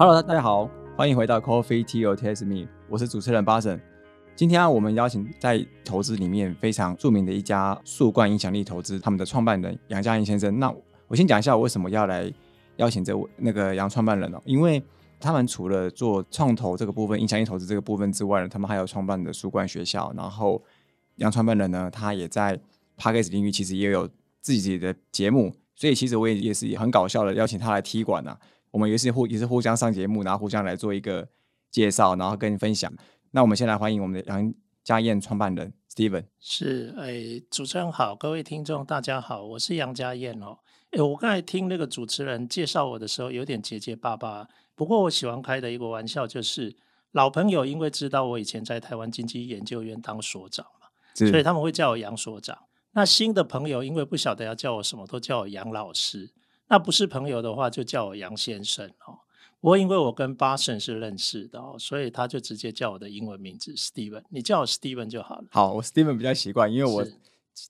Hello，大家好，欢迎回到 Coffee Tea or Taste Me，我是主持人巴神。今天啊，我们邀请在投资里面非常著名的一家树冠影响力投资他们的创办人杨家燕先生。那我先讲一下我为什么要来邀请这位那个杨创办人哦，因为他们除了做创投这个部分、影响力投资这个部分之外呢，他们还有创办的树冠学校。然后杨创办人呢，他也在 p a c k a g e 领域其实也有自己的节目，所以其实我也也是很搞笑的邀请他来踢馆呐。我们也是互也是互相上节目，然后互相来做一个介绍，然后跟你分享。那我们先来欢迎我们的杨家燕创办人 Steven。是，哎，主持人好，各位听众大家好，我是杨家燕哦。哎，我刚才听那个主持人介绍我的时候，有点结结巴巴。不过我喜欢开的一个玩笑就是，老朋友因为知道我以前在台湾经济研究院当所长嘛，所以他们会叫我杨所长。那新的朋友因为不晓得要叫我什么，都叫我杨老师。那不是朋友的话，就叫我杨先生哦。不过因为我跟巴神是认识的哦，所以他就直接叫我的英文名字 Steven。你叫我 Steven 就好了。好，我 Steven 比较习惯，因为我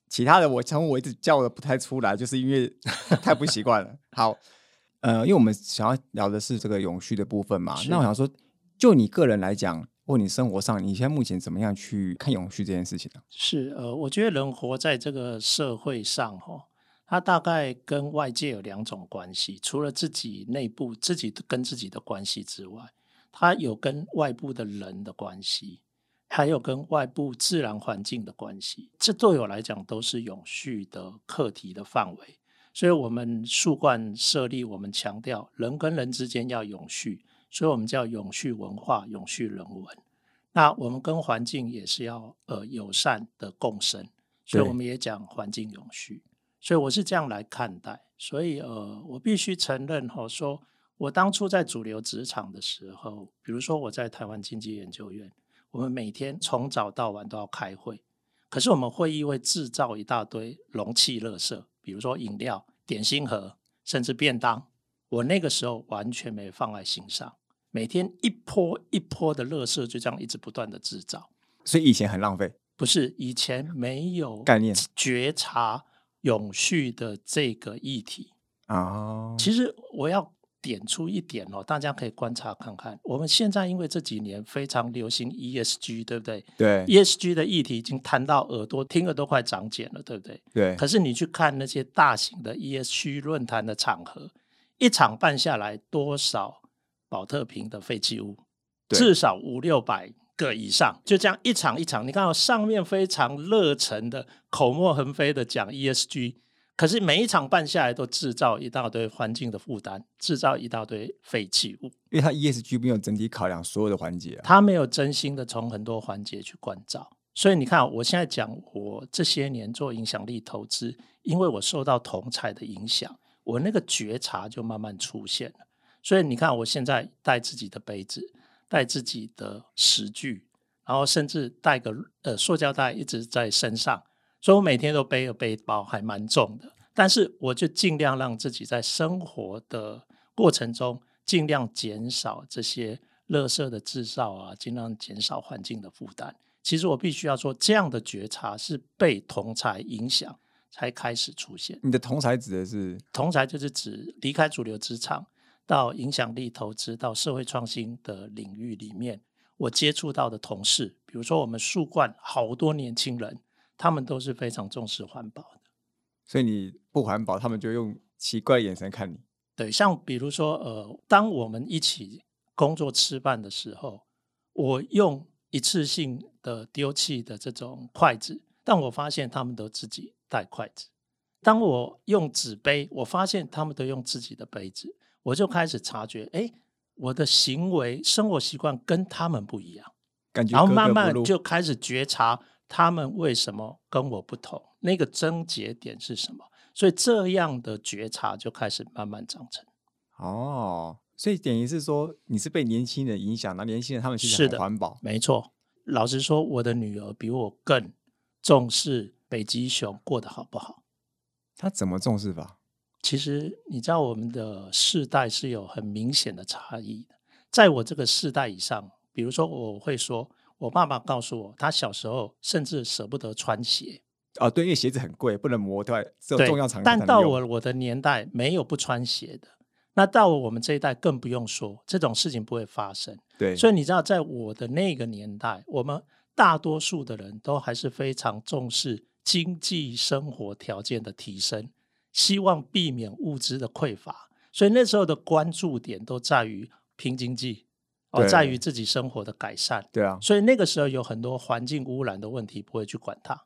其他的我称呼我一直叫的不太出来，就是因为 太不习惯了。好，呃，因为我们想要聊的是这个永续的部分嘛。那我想说，就你个人来讲，或你生活上，你现在目前怎么样去看永续这件事情呢？是呃，我觉得人活在这个社会上哈。它大概跟外界有两种关系，除了自己内部自己跟自己的关系之外，它有跟外部的人的关系，还有跟外部自然环境的关系。这对我来讲都是永续的课题的范围。所以，我们树冠设立，我们强调人跟人之间要永续，所以我们叫永续文化、永续人文。那我们跟环境也是要呃友善的共生，所以我们也讲环境永续。所以我是这样来看待，所以呃，我必须承认哈，说我当初在主流职场的时候，比如说我在台湾经济研究院，我们每天从早到晚都要开会，可是我们会议会制造一大堆容器垃圾，比如说饮料、点心盒，甚至便当，我那个时候完全没放在心上，每天一波一波的垃圾就这样一直不断的制造，所以以前很浪费，不是以前没有概念。觉察。永续的这个议题啊，其实我要点出一点哦，大家可以观察看看。我们现在因为这几年非常流行 ESG，对不对？对，ESG 的议题已经谈到耳朵，听了都快长茧了，对不对？对。可是你去看那些大型的 ESG 论坛的场合，一场办下来多少保特瓶的废弃物？至少五六百。个以上，就这样一场一场，你看到上面非常热忱的、口沫横飞的讲 ESG，可是每一场办下来都制造一大堆环境的负担，制造一大堆废弃物。因为它 ESG 没有整体考量所有的环节，它没有真心的从很多环节去关照。所以你看，我现在讲我这些年做影响力投资，因为我受到同彩的影响，我那个觉察就慢慢出现了。所以你看，我现在带自己的杯子。带自己的食具，然后甚至带个呃塑胶袋一直在身上，所以我每天都背个背包，还蛮重的。但是我就尽量让自己在生活的过程中，尽量减少这些垃圾的制造啊，尽量减少环境的负担。其实我必须要说，这样的觉察是被同才影响才开始出现。你的同才指的是同才，就是指离开主流职场。到影响力投资到社会创新的领域里面，我接触到的同事，比如说我们树冠好多年轻人，他们都是非常重视环保的。所以你不环保，他们就用奇怪眼神看你。对，像比如说，呃，当我们一起工作吃饭的时候，我用一次性的丢弃的这种筷子，但我发现他们都自己带筷子。当我用纸杯，我发现他们都用自己的杯子。我就开始察觉，哎，我的行为、生活习惯跟他们不一样，感觉，然后慢慢就开始觉察他们为什么跟我不同，那个症结点是什么？所以这样的觉察就开始慢慢长成。哦，所以等于是说，你是被年轻人影响，那年轻人他们其实很环保，没错。老实说，我的女儿比我更重视北极熊过得好不好。她怎么重视法？其实你知道，我们的世代是有很明显的差异的。在我这个世代以上，比如说，我会说，我爸爸告诉我，他小时候甚至舍不得穿鞋。哦，对，因为鞋子很贵，不能磨，对，只有重要场合但到我我的年代，没有不穿鞋的。那到了我们这一代更不用说，这种事情不会发生。对，所以你知道，在我的那个年代，我们大多数的人都还是非常重视经济生活条件的提升，希望避免物资的匮乏。所以那时候的关注点都在于拼经济，哦，在于自己生活的改善。对啊，所以那个时候有很多环境污染的问题不会去管它，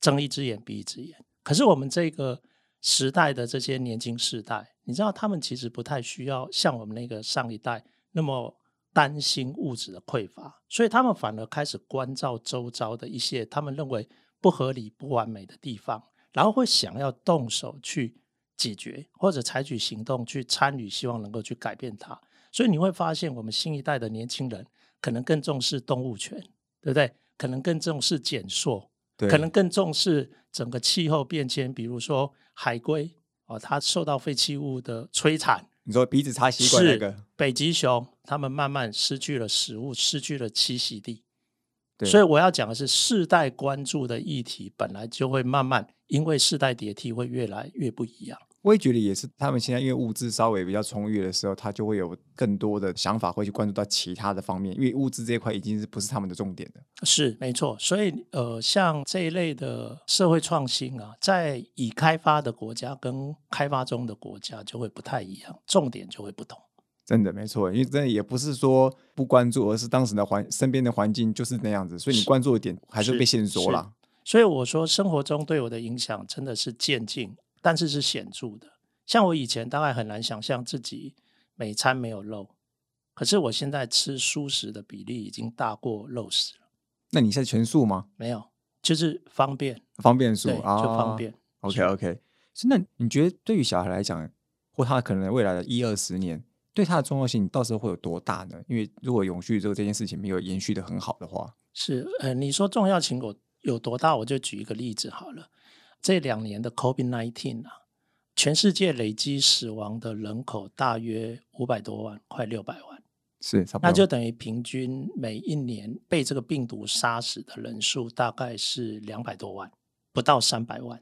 睁一只眼闭一只眼。可是我们这个时代的这些年轻世代，你知道他们其实不太需要像我们那个上一代那么担心物质的匮乏，所以他们反而开始关照周遭的一些他们认为不合理、不完美的地方，然后会想要动手去解决，或者采取行动去参与，希望能够去改变它。所以你会发现，我们新一代的年轻人可能更重视动物权，对不对？可能更重视减塑，对，可能更重视整个气候变迁，比如说海龟哦，它受到废弃物的摧残，你说鼻子插吸管那是个，北极熊，它们慢慢失去了食物，失去了栖息地。对，所以我要讲的是，世代关注的议题本来就会慢慢因为世代迭替会越来越不一样。我也觉得也是，他们现在因为物资稍微比较充裕的时候，他就会有更多的想法会去关注到其他的方面，因为物资这一块已经是不是他们的重点了。是没错，所以呃，像这一类的社会创新啊，在已开发的国家跟开发中的国家就会不太一样，重点就会不同。真的没错，因为真的也不是说不关注，而是当时的环身边的环境就是那样子，所以你关注的点还是是被限缩了。所以我说，生活中对我的影响真的是渐进，但是是显著的。像我以前大概很难想象自己每餐没有肉，可是我现在吃素食的比例已经大过肉食了。那你现在全素吗？没有，就是方便，方便素，啊，就方。便。OK OK，是那你觉得对于小孩来讲，或他可能未来的一二十年，对它的重要性到时候会有多大呢？因为如果永续这个这件事情没有延续的很好的话，是，呃，你说重要性有有多大？我就举一个例子好了。这两年的 COVID nineteen 啊，全世界累积死亡的人口大约五百多万，快六百万，是差不多，那就等于平均每一年被这个病毒杀死的人数大概是两百多万，不到三百万，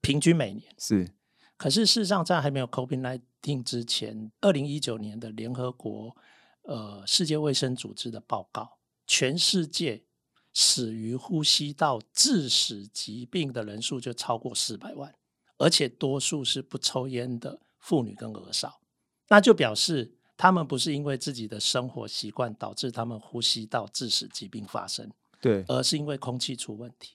平均每年。是可是事实上，在还没有 COVID-19 之前，二零一九年的联合国呃世界卫生组织的报告，全世界死于呼吸道致死疾病的人数就超过四百万，而且多数是不抽烟的妇女跟儿少，那就表示他们不是因为自己的生活习惯导致他们呼吸道致死疾病发生，对，而是因为空气出问题。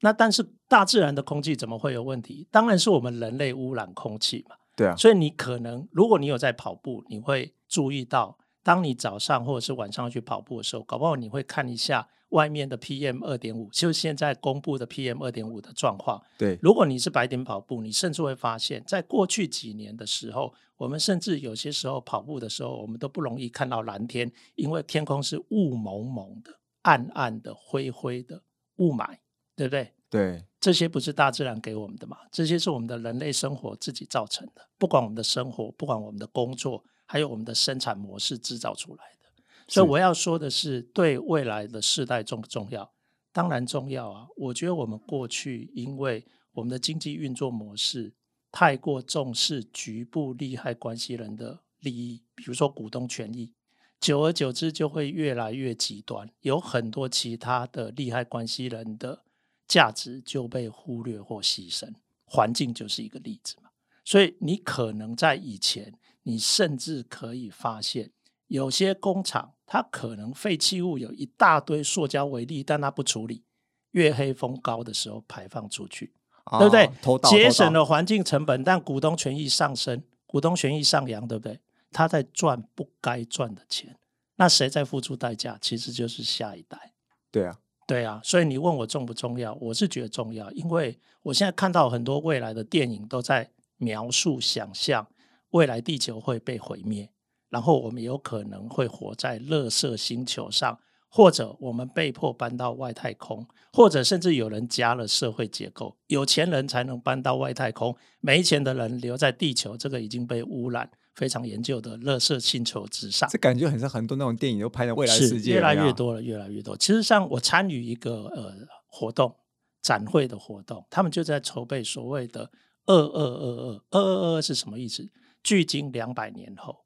那但是大自然的空气怎么会有问题？当然是我们人类污染空气嘛。对啊，所以你可能，如果你有在跑步，你会注意到，当你早上或者是晚上去跑步的时候，搞不好你会看一下外面的 PM 二点五，就是现在公布的 PM 二点五的状况。对，如果你是白天跑步，你甚至会发现，在过去几年的时候，我们甚至有些时候跑步的时候，我们都不容易看到蓝天，因为天空是雾蒙蒙的、暗暗的、灰灰的雾霾，对不对？对，这些不是大自然给我们的嘛？这些是我们的人类生活自己造成的。不管我们的生活，不管我们的工作，还有我们的生产模式制造出来的。所以我要说的是，对未来的世代重不重要？当然重要啊！我觉得我们过去因为我们的经济运作模式太过重视局部利害关系人的利益，比如说股东权益，久而久之就会越来越极端，有很多其他的利害关系人的价值就被忽略或牺牲。环境就是一个例子嘛。所以你可能在以前，你甚至可以发现，有些工厂它可能废弃物有一大堆塑胶微粒，但它不处理，月黑风高的时候排放出去，对不对节省了环境成本，但股东权益上升，股东权益上扬，对不对？他在赚不该赚的钱，那谁在付出代价？其实就是下一代。对啊，对啊，所以你问我重不重要，我是觉得重要，因为我现在看到很多未来的电影都在描述、想象未来地球会被毁灭，然后我们有可能会活在垃圾星球上，或者我们被迫搬到外太空，或者甚至有人加了社会结构，有钱人才能搬到外太空，没钱的人留在地球，这个已经被污染。非常研究的垃圾星球之上，这感觉很像很多那种电影都拍的未来世界，越来。越多了，越来越多。其实上，我参与一个呃活动展会的活动，他们就在筹备所谓的“二二二二”。二二二二是什么意思？距今两百年后，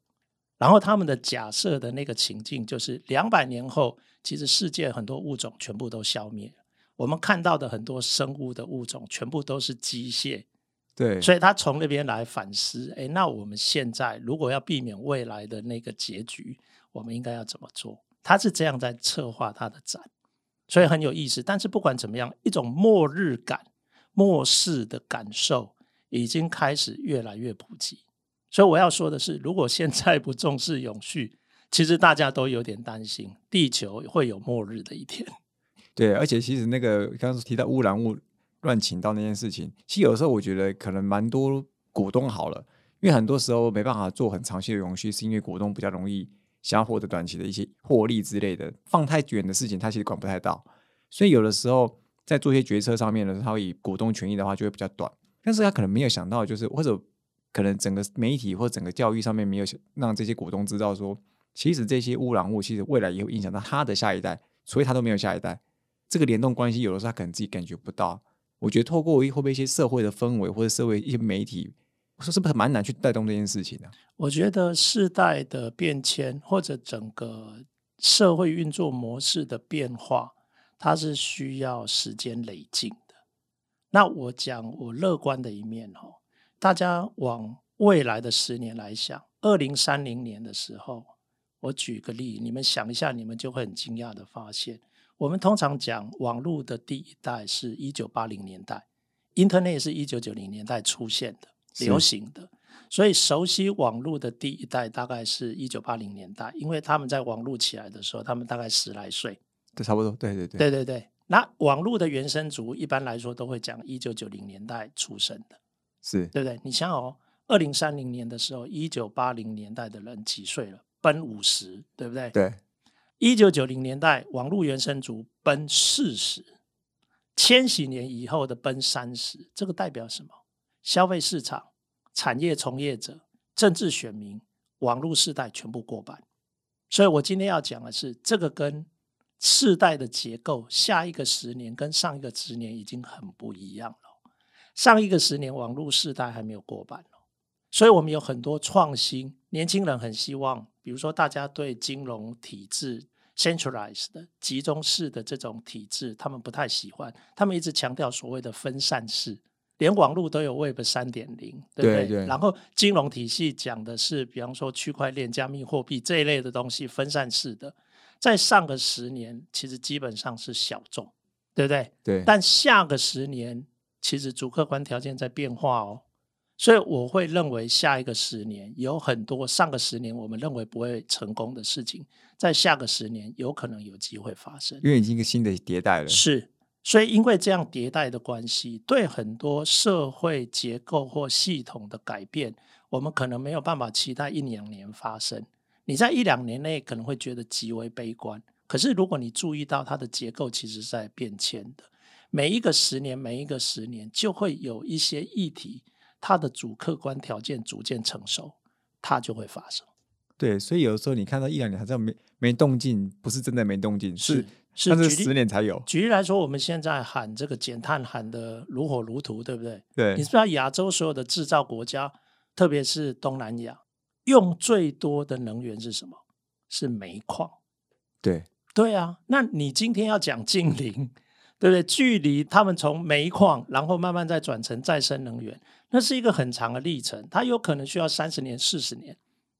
然后他们的假设的那个情境就是两百年后，其实世界很多物种全部都消灭了，我们看到的很多生物的物种全部都是机械。对，所以他从那边来反思，哎，那我们现在如果要避免未来的那个结局，我们应该要怎么做？他是这样在策划他的展，所以很有意思。但是不管怎么样，一种末日感、末世的感受已经开始越来越普及。所以我要说的是，如果现在不重视永续，其实大家都有点担心，地球会有末日的一天。对，而且其实那个刚刚提到污染物。乱请到那件事情，其实有时候我觉得可能蛮多股东好了，因为很多时候没办法做很长期的永续，是因为股东比较容易想要获得短期的一些获利之类的，放太远的事情他其实管不太到，所以有的时候在做一些决策上面呢，他以股东权益的话就会比较短，但是他可能没有想到，就是或者可能整个媒体或整个教育上面没有让这些股东知道说，其实这些污染物其实未来也会影响到他的下一代，所以他都没有下一代，这个联动关系有的时候他可能自己感觉不到。我觉得透过会不会一些社会的氛围，或者社会一些媒体，我说是不是蛮难去带动这件事情的？我觉得世代的变迁，或者整个社会运作模式的变化，它是需要时间累进的。那我讲我乐观的一面哦，大家往未来的十年来想，二零三零年的时候，我举个例，你们想一下，你们就会很惊讶的发现。我们通常讲网络的第一代是一九八零年代，Internet 是一九九零年代出现的、流行的，所以熟悉网络的第一代大概是一九八零年代，因为他们在网络起来的时候，他们大概十来岁，对，差不多，对对对，对对对。那网络的原生族一般来说都会讲一九九零年代出生的，是对不对？你想哦，二零三零年的时候，一九八零年代的人几岁了？奔五十，对不对？对。一九九零年代，网络原生族奔四十，千禧年以后的奔三十，这个代表什么？消费市场、产业从业者、政治选民、网络世代全部过半。所以我今天要讲的是，这个跟世代的结构，下一个十年跟上一个十年已经很不一样了。上一个十年，网络世代还没有过半哦，所以我们有很多创新，年轻人很希望。比如说，大家对金融体制 centralized 的集中式的这种体制，他们不太喜欢。他们一直强调所谓的分散式，连网络都有 Web 三点零，对不对？然后金融体系讲的是，比方说区块链、加密货币这一类的东西，分散式的。在上个十年，其实基本上是小众，对不对？对。但下个十年，其实主客观条件在变化哦。所以我会认为下一个十年有很多上个十年我们认为不会成功的事情，在下个十年有可能有机会发生，因为已经一个新的迭代了。是，所以因为这样迭代的关系，对很多社会结构或系统的改变，我们可能没有办法期待一两年发生。你在一两年内可能会觉得极为悲观，可是如果你注意到它的结构其实是在变迁的，每一个十年，每一个十年就会有一些议题。它的主客观条件逐渐成熟，它就会发生。对，所以有的时候你看到一两年好像没没动静，不是真的没动静，是是是十年才有。举例来说，我们现在喊这个减碳喊的如火如荼，对不对？对。你知道亚洲所有的制造国家，特别是东南亚，用最多的能源是什么？是煤矿。对对啊，那你今天要讲近邻。对不对？距离他们从煤矿，然后慢慢再转成再生能源，那是一个很长的历程。它有可能需要三十年、四十年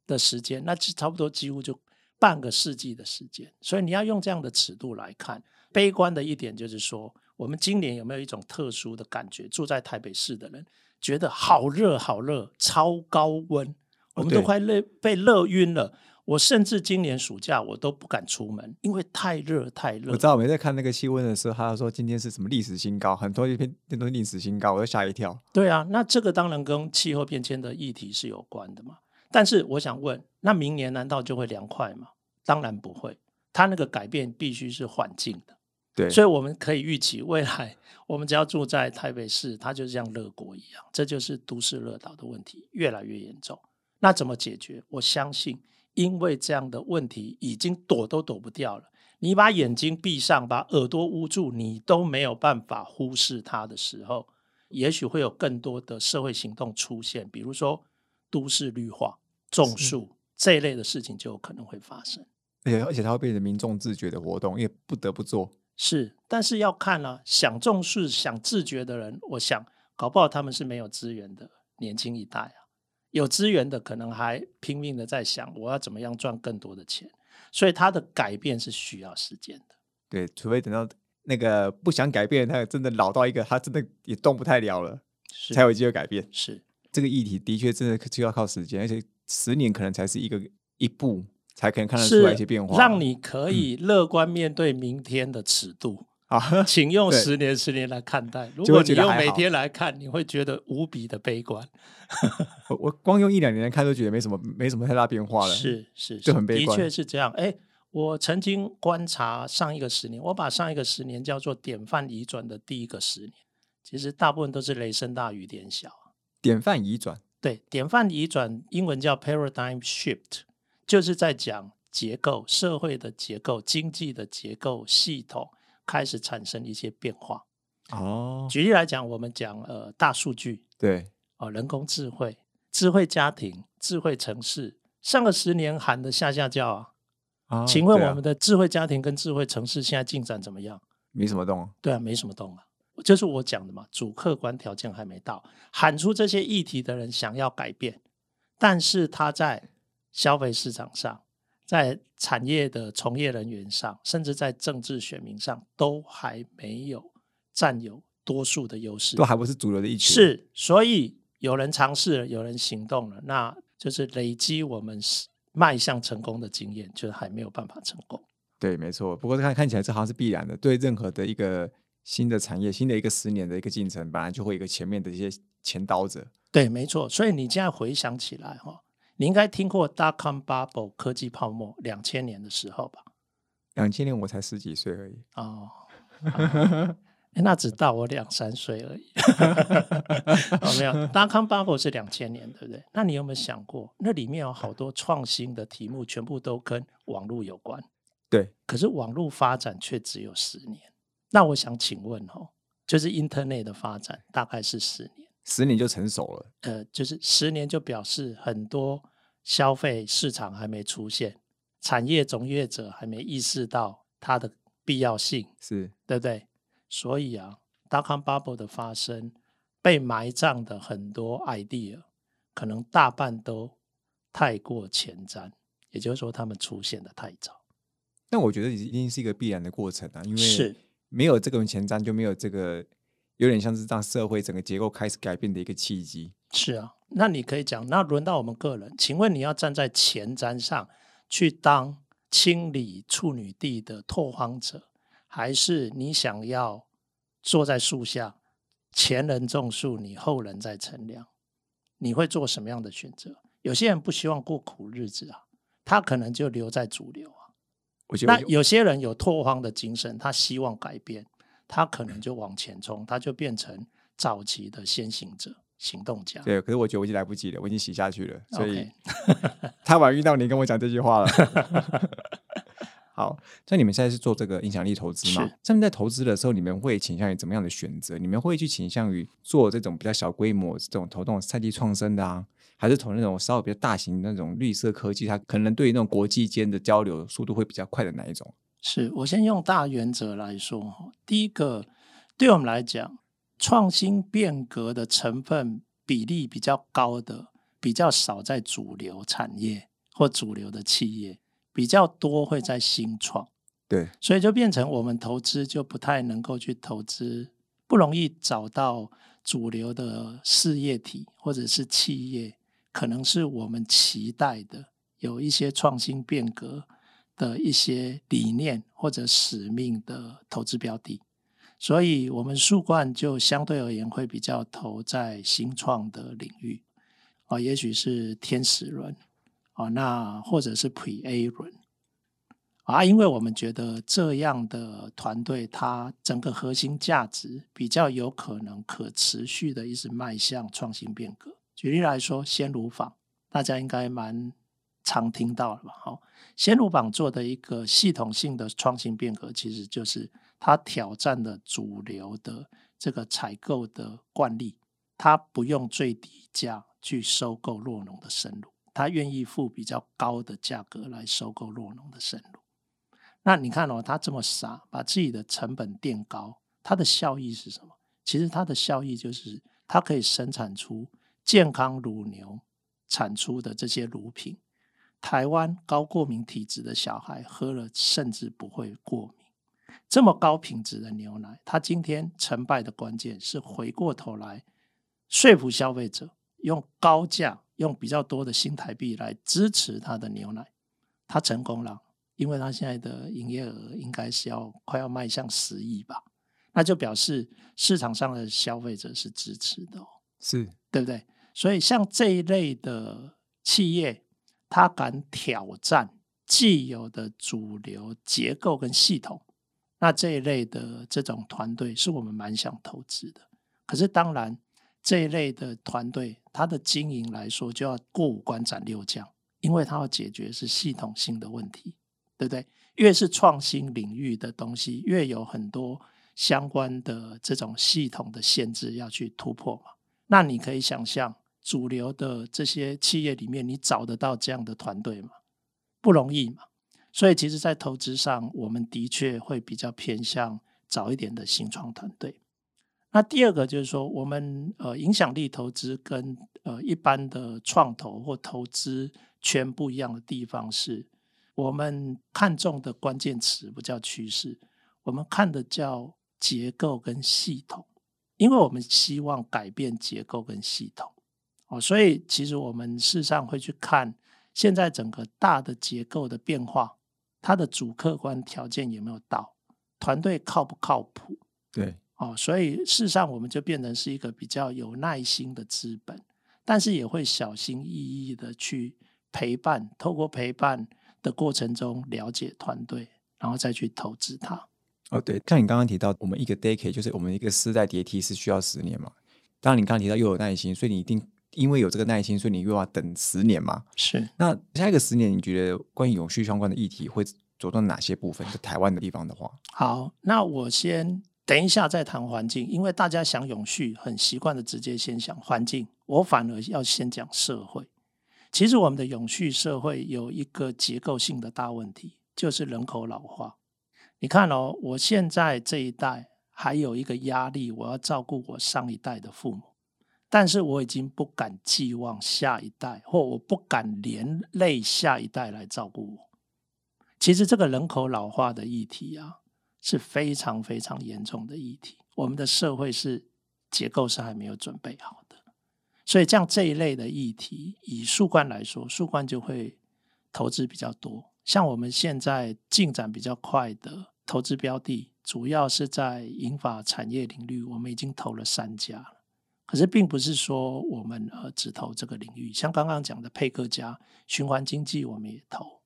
的时间，那差不多几乎就半个世纪的时间。所以你要用这样的尺度来看。悲观的一点就是说，我们今年有没有一种特殊的感觉？住在台北市的人觉得好热、好热，超高温，我们都快热被热晕了。我甚至今年暑假我都不敢出门，因为太热太热。我知道，我们在看那个气温的时候，他说今天是什么历史新高，很多一篇都是历史新高，我就吓一跳。对啊，那这个当然跟气候变迁的议题是有关的嘛。但是我想问，那明年难道就会凉快吗？当然不会，它那个改变必须是环境的。对，所以我们可以预期未来，我们只要住在台北市，它就像热国一样，这就是都市热岛的问题越来越严重。那怎么解决？我相信。因为这样的问题已经躲都躲不掉了，你把眼睛闭上，把耳朵捂住，你都没有办法忽视它的时候，也许会有更多的社会行动出现。比如说，都市绿化、种树这一类的事情就有可能会发生。而且而且它会变成民众自觉的活动，因为不得不做。是，但是要看啊、想重视、想自觉的人，我想搞不好他们是没有资源的年轻一代啊。有资源的可能还拼命的在想我要怎么样赚更多的钱，所以他的改变是需要时间的。对，除非等到那个不想改变，他真的老到一个他真的也动不太了了，才有机会改变。是这个议题的确真的就要靠时间，而且十年可能才是一个一步，才可能看得出是来一些变化。让你可以乐观面对明天的尺度。啊，请用十年、十年来看待。如果你用每天来看，你会觉得无比的悲观。我我光用一两年来看都觉得没什么没什么太大变化了。是是，就是很悲的观确是这样。哎，我曾经观察上一个十年，我把上一个十年叫做典范移转的第一个十年，其实大部分都是雷声大雨点小。典范移转，对，典范移转英文叫 paradigm shift，就是在讲结构、社会的结构、经济的结构系统开始产生一些变化。哦，举例来讲，我们讲呃大数据，对，哦，人工智慧、智慧家庭、智慧城市，上个十年喊的下下叫啊。请问我们的智慧家庭跟智慧城市现在进展怎么样？没什么动，啊对啊，没什么动啊，就是我讲的嘛，主客观条件还没到，喊出这些议题的人想要改变，但是他在消费市场上，在产业的从业人员上，甚至在政治选民上，都还没有占有多数的优势都。还不是主流的一群。，是，所以有人尝试了，有人行动了，那就是累积我们是迈向成功的经验，就是还没有办法成功。对，没错。不过看看起来这好像是必然的，对任何的一个新的产业、新的一个十年的一个进程，本来就会有一个前面的一些前导者。对，没错。所以你现在回想起来哈、你应该听过 dot com bubble 科技泡沫两千年的时候吧？两千年我才十几岁而已，哦，那只大我两三岁而已。哦，没有，dot com bubble 是两千年，对不对？那你有没有想过，那里面有好多创新的题目，全部都跟网络有关。对，可是网络发展却只有十年。那我想请问哦，就是 Internet 的发展大概是十年。十年就成熟了。呃，就是十年就表示很多消费市场还没出现，产业从业者还没意识到它的必要性，是，对不对？所以啊，dot com bubble 的发生，被埋葬的很多 idea，可能大半都太过前瞻，也就是说，他们出现的太早。但我觉得一定是一个必然的过程啊，因为是没有这个前瞻，就没有这个有点像是让社会整个结构开始改变的一个契机。是啊，那你可以讲，那轮到我们个人，请问你要站在前瞻上去当清理处女地的拓荒者，还是你想要坐在树下，前人种树，你后人在乘凉？你会做什么样的选择？有些人不希望过苦日子啊，他可能就留在主流啊。我觉得那有些人有拓荒的精神，他希望改变，他可能就往前冲，他就变成早期的先行者、行动家。对，可是我觉得我已经来不及了，我已经洗下去了，所以太 晚遇到你跟我讲这句话了。好，像你们现在是做这个影响力投资嘛他们在投资的时候，你们会倾向于怎么样的选择？你们会去倾向于做这种比较小规模、这种投那种赛季创生的啊，还是投那种稍微比较大型的那种绿色科技？它可能对于那种国际间的交流速度会比较快的哪一种？是我先用大原则来说哈，第一个，对我们来讲，创新变革的成分比例比较高的，比较少在主流产业或主流的企业，比较多会在新创，对，所以就变成我们投资就不太能够去投资，不容易找到主流的事业体或者是企业，可能是我们期待的有一些创新变革的一些理念或者使命的投资标的，所以我们树冠就相对而言会比较投在新创的领域，啊、也许是天使轮，啊、那或者是 Pre A 轮。啊，因为我们觉得这样的团队，它整个核心价值比较有可能可持续的一直迈向创新变革。举例来说，鲜乳坊，大家应该蛮常听到了吧？好，鲜乳坊做的一个系统性的创新变革，其实就是它挑战了主流的这个采购的惯例，它不用最低价去收购弱农的生乳，他愿意付比较高的价格来收购弱农的生乳。那你看哦，他这么傻，把自己的成本垫高，它的效益是什么？其实它的效益就是，它可以生产出健康乳牛产出的这些乳品。台湾高过敏体质的小孩喝了甚至不会过敏。这么高品质的牛奶，它今天成败的关键是回过头来说服消费者用高价、用比较多的新台币来支持它的牛奶。它成功了，因为它现在的营业额应该是要快要迈向十亿吧。那就表示市场上的消费者是支持的，是对不对？所以像这一类的企业，他敢挑战既有的主流结构跟系统，那这一类的这种团队是我们蛮想投资的。可是当然，这一类的团队，它的经营来说就要过五关斩六将，因为它要解决是系统性的问题，对不对？越是创新领域的东西，越有很多。相关的这种系统的限制要去突破嘛？那你可以想象，主流的这些企业里面，你找得到这样的团队吗？不容易嘛。所以，其实，在投资上，我们的确会比较偏向早一点的新创团队。那第二个就是说，我们呃影响力投资跟呃一般的创投或投资圈不一样的地方是，我们看重的关键词不叫趋势，我们看的叫。结构跟系统，因为我们希望改变结构跟系统，哦，所以其实我们事实上会去看现在整个大的结构的变化，它的主客观条件有没有到，团队靠不靠谱？对，哦，所以事实上我们就变成是一个比较有耐心的资本，但是也会小心翼翼的去陪伴，透过陪伴的过程中了解团队，然后再去投资它。哦，对，像你刚刚提到，我们一个 decade 就是我们一个世代叠梯是需要十年嘛？当然，你刚刚提到又有耐心，所以你一定因为有这个耐心，所以你又要等十年嘛？是。那下一个十年，你觉得关于永续相关的议题会着重哪些部分？在台湾的地方的话，好，那我先等一下再谈环境，因为大家想永续很习惯的直接先想环境，我反而要先讲社会。其实我们的永续社会有一个结构性的大问题，就是人口老化。你看哦，我现在这一代还有一个压力，我要照顾我上一代的父母，但是我已经不敢寄望下一代，或我不敢连累下一代来照顾我。其实这个人口老化的议题啊，是非常非常严重的议题。我们的社会是结构是还没有准备好的，所以像这一类的议题，以树冠来说，树冠就会投资比较多。像我们现在进展比较快的。投资标的主要是在银发产业领域，我们已经投了三家了。可是并不是说我们呃只投这个领域，像刚刚讲的佩克家循环经济我们也投，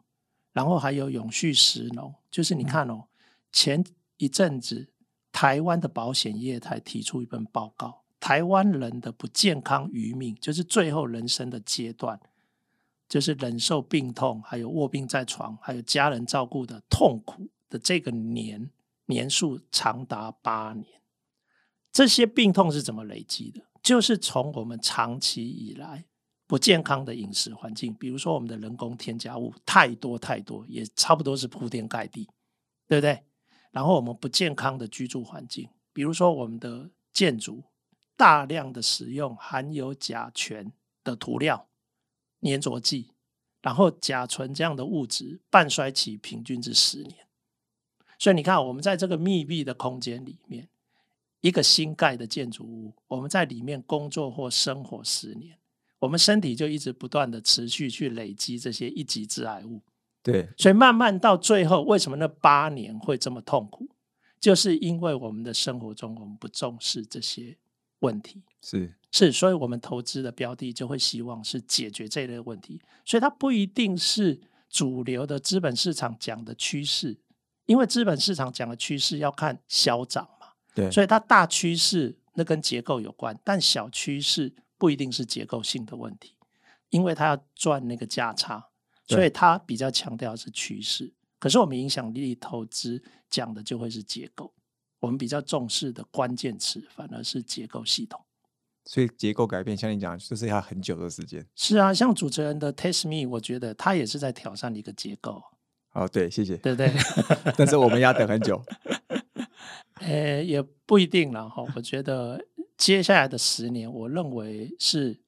然后还有永续石农，就是你看哦，前一阵子台湾的保险业才提出一份报告，台湾人的不健康余命，就是最后人生的阶段，就是忍受病痛，还有卧病在床，还有家人照顾的痛苦。的这个年年数长达八年，这些病痛是怎么累积的？就是从我们长期以来不健康的饮食环境，比如说我们的人工添加物太多太多，也差不多是铺天盖地，对不对？然后我们不健康的居住环境，比如说我们的建筑大量的使用含有甲醛的涂料、粘着剂，然后甲醇这样的物质半衰期平均至十年。所以你看，我们在这个密闭的空间里面，一个新盖的建筑物，我们在里面工作或生活十年，我们身体就一直不断的持续去累积这些一级致癌物。对，所以慢慢到最后，为什么那八年会这么痛苦？就是因为我们的生活中我们不重视这些问题。是是，所以我们投资的标的就会希望是解决这类问题。所以它不一定是主流的资本市场讲的趋势。因为资本市场讲的趋势要看消涨嘛，对，所以它大趋势那跟结构有关，但小趋势不一定是结构性的问题，因为它要赚那个价差，所以它比较强调是趋势。可是我们影响力投资讲的就会是结构，我们比较重视的关键词反而是结构系统。所以结构改变，像你讲，就是要很久的时间。是啊，像主持人的 Test Me，我觉得他也是在挑战一个结构。哦，对，谢谢。对不对？但是我们要等很久。呃，也不一定了哈。我觉得接下来的十年，我认为是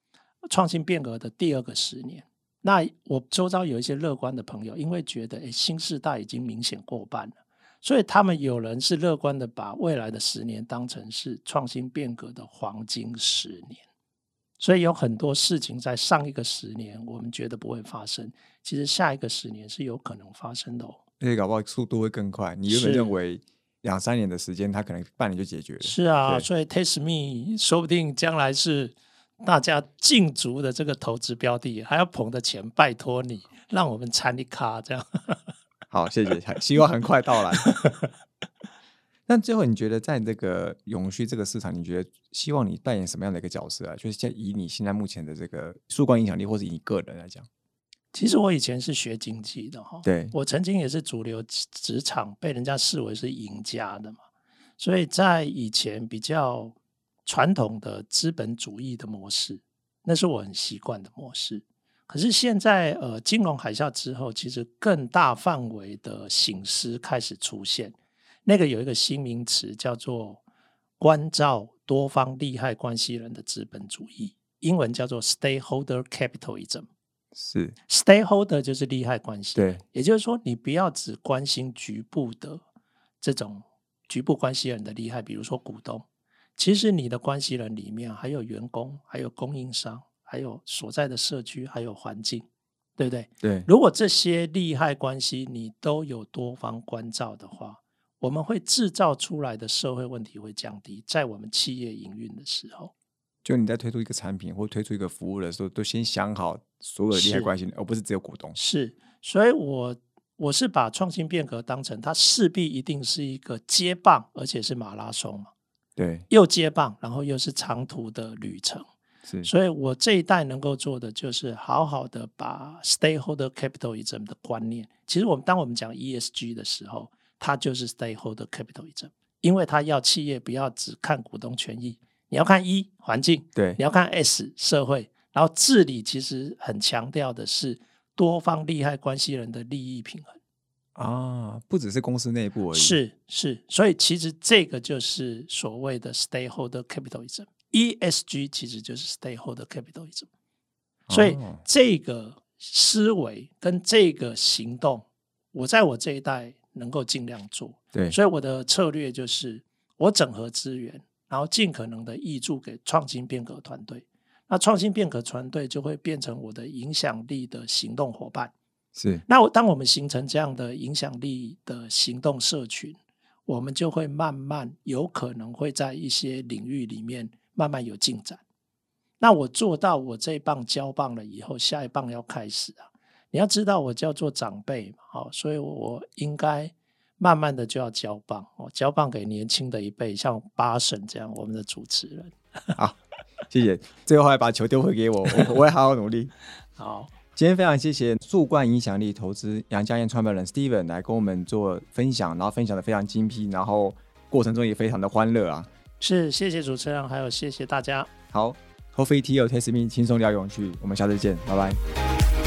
创新变革的第二个十年。那我周遭有一些乐观的朋友，因为觉得诶新时代已经明显过半了，所以他们有人是乐观的，把未来的十年当成是创新变革的黄金十年。所以有很多事情在上一个十年我们觉得不会发生，其实下一个十年是有可能发生的哦。而且搞不好速度会更快。你原本认为两三年的时间，他可能半年就解决了。是啊，所以 Taste Me 说不定将来是。大家竞逐的这个投资标的，还要捧的钱，拜托你，让我们参一卡这样。好，谢谢，希望很快到来。那最后，你觉得在这个永续这个市场，你觉得希望你扮演什么样的一个角色啊？就是在以你现在目前的这个曙光影响力，或者以你个人来讲，其实我以前是学经济的哈，对我曾经也是主流职场被人家视为是赢家的嘛，所以在以前比较。传统的资本主义的模式，那是我很习惯的模式。可是现在，呃，金融海啸之后，其实更大范围的醒思开始出现。那个有一个新名词叫做“关照多方利害关系人的资本主义”，英文叫做 “stakeholder capitalism”。是 “stakeholder” 就是利害关系，对，也就是说，你不要只关心局部的这种局部关系人的利害，比如说股东。其实你的关系人里面还有员工，还有供应商，还有所在的社区，还有环境，对不对？对。如果这些利害关系你都有多方关照的话，我们会制造出来的社会问题会降低。在我们企业营运的时候，就你在推出一个产品或推出一个服务的时候，都先想好所有的利害关系，而不是只有股东。是，所以我我是把创新变革当成它势必一定是一个接棒，而且是马拉松嘛。对，又接棒，然后又是长途的旅程，是，所以我这一代能够做的就是好好的把 stakeholder capitalism 的观念，其实我们当我们讲 ESG 的时候，它就是 stakeholder capitalism，因为它要企业不要只看股东权益，你要看一环境，对，你要看 S 社会，然后治理其实很强调的是多方利害关系人的利益平衡。啊，不只是公司内部而已。是是，所以其实这个就是所谓的 stakeholder capitalism，ESG 其实就是 stakeholder capitalism。所以这个思维跟这个行动，我在我这一代能够尽量做。对，所以我的策略就是我整合资源，然后尽可能的挹注给创新变革团队。那创新变革团队就会变成我的影响力的行动伙伴。是，那当我们形成这样的影响力的行动社群，我们就会慢慢有可能会在一些领域里面慢慢有进展。那我做到我这一棒交棒了以后，下一棒要开始啊！你要知道我叫做长辈嘛，好，所以我应该慢慢的就要交棒，哦，交棒给年轻的一辈，像八婶这样我们的主持人。好，谢谢。最后还把球丢回给我，我我会好好努力。好。今天非常谢谢树冠影响力投资杨家燕创办人 Steven 来跟我们做分享，然后分享的非常精辟，然后过程中也非常的欢乐啊！是，谢谢主持人，还有谢谢大家。好，Coffee Tea or Taste Me，轻松聊永续，我们下次见，拜拜。